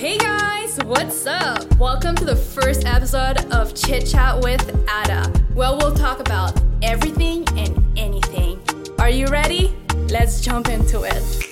Hey guys, what's up? Welcome to the first episode of Chit Chat with Ada, where we'll talk about everything and anything. Are you ready? Let's jump into it.